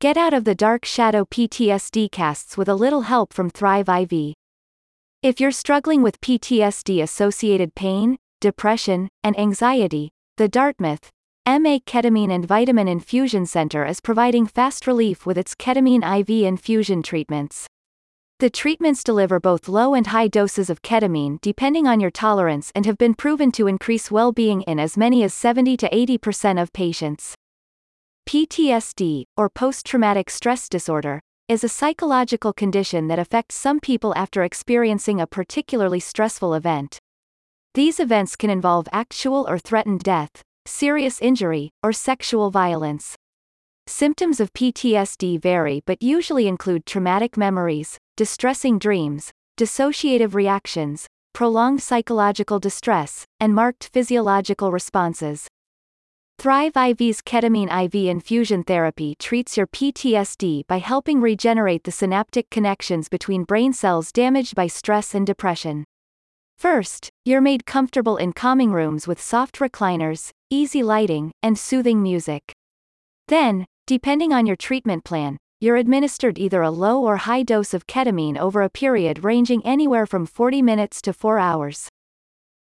Get out of the dark shadow PTSD casts with a little help from Thrive IV. If you're struggling with PTSD associated pain, depression, and anxiety, the Dartmouth MA Ketamine and Vitamin Infusion Center is providing fast relief with its ketamine IV infusion treatments. The treatments deliver both low and high doses of ketamine depending on your tolerance and have been proven to increase well being in as many as 70 to 80% of patients. PTSD, or post traumatic stress disorder, is a psychological condition that affects some people after experiencing a particularly stressful event. These events can involve actual or threatened death, serious injury, or sexual violence. Symptoms of PTSD vary but usually include traumatic memories, distressing dreams, dissociative reactions, prolonged psychological distress, and marked physiological responses. Thrive IV's ketamine IV infusion therapy treats your PTSD by helping regenerate the synaptic connections between brain cells damaged by stress and depression. First, you're made comfortable in calming rooms with soft recliners, easy lighting, and soothing music. Then, depending on your treatment plan, you're administered either a low or high dose of ketamine over a period ranging anywhere from 40 minutes to 4 hours.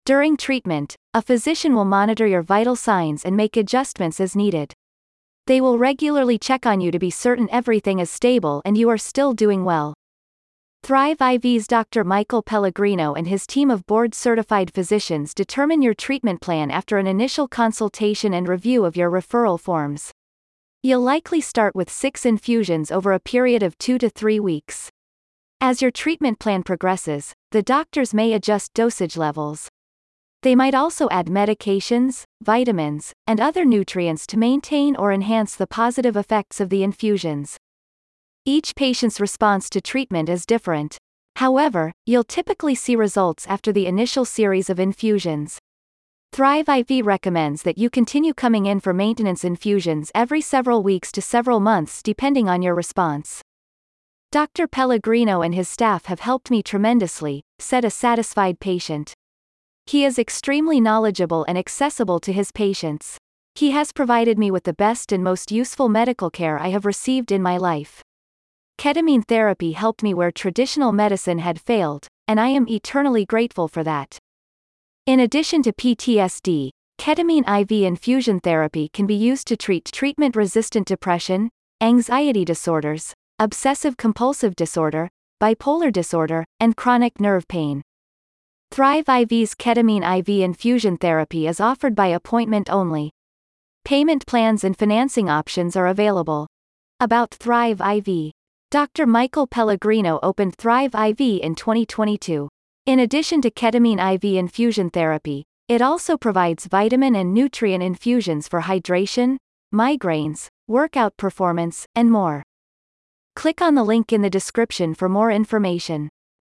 During treatment, a physician will monitor your vital signs and make adjustments as needed. They will regularly check on you to be certain everything is stable and you are still doing well. Thrive IV's Dr. Michael Pellegrino and his team of board certified physicians determine your treatment plan after an initial consultation and review of your referral forms. You'll likely start with six infusions over a period of two to three weeks. As your treatment plan progresses, the doctors may adjust dosage levels. They might also add medications, vitamins, and other nutrients to maintain or enhance the positive effects of the infusions. Each patient's response to treatment is different. However, you'll typically see results after the initial series of infusions. Thrive IV recommends that you continue coming in for maintenance infusions every several weeks to several months depending on your response. Dr. Pellegrino and his staff have helped me tremendously, said a satisfied patient. He is extremely knowledgeable and accessible to his patients. He has provided me with the best and most useful medical care I have received in my life. Ketamine therapy helped me where traditional medicine had failed, and I am eternally grateful for that. In addition to PTSD, ketamine IV infusion therapy can be used to treat treatment resistant depression, anxiety disorders, obsessive compulsive disorder, bipolar disorder, and chronic nerve pain. Thrive IV's ketamine IV infusion therapy is offered by appointment only. Payment plans and financing options are available. About Thrive IV Dr. Michael Pellegrino opened Thrive IV in 2022. In addition to ketamine IV infusion therapy, it also provides vitamin and nutrient infusions for hydration, migraines, workout performance, and more. Click on the link in the description for more information.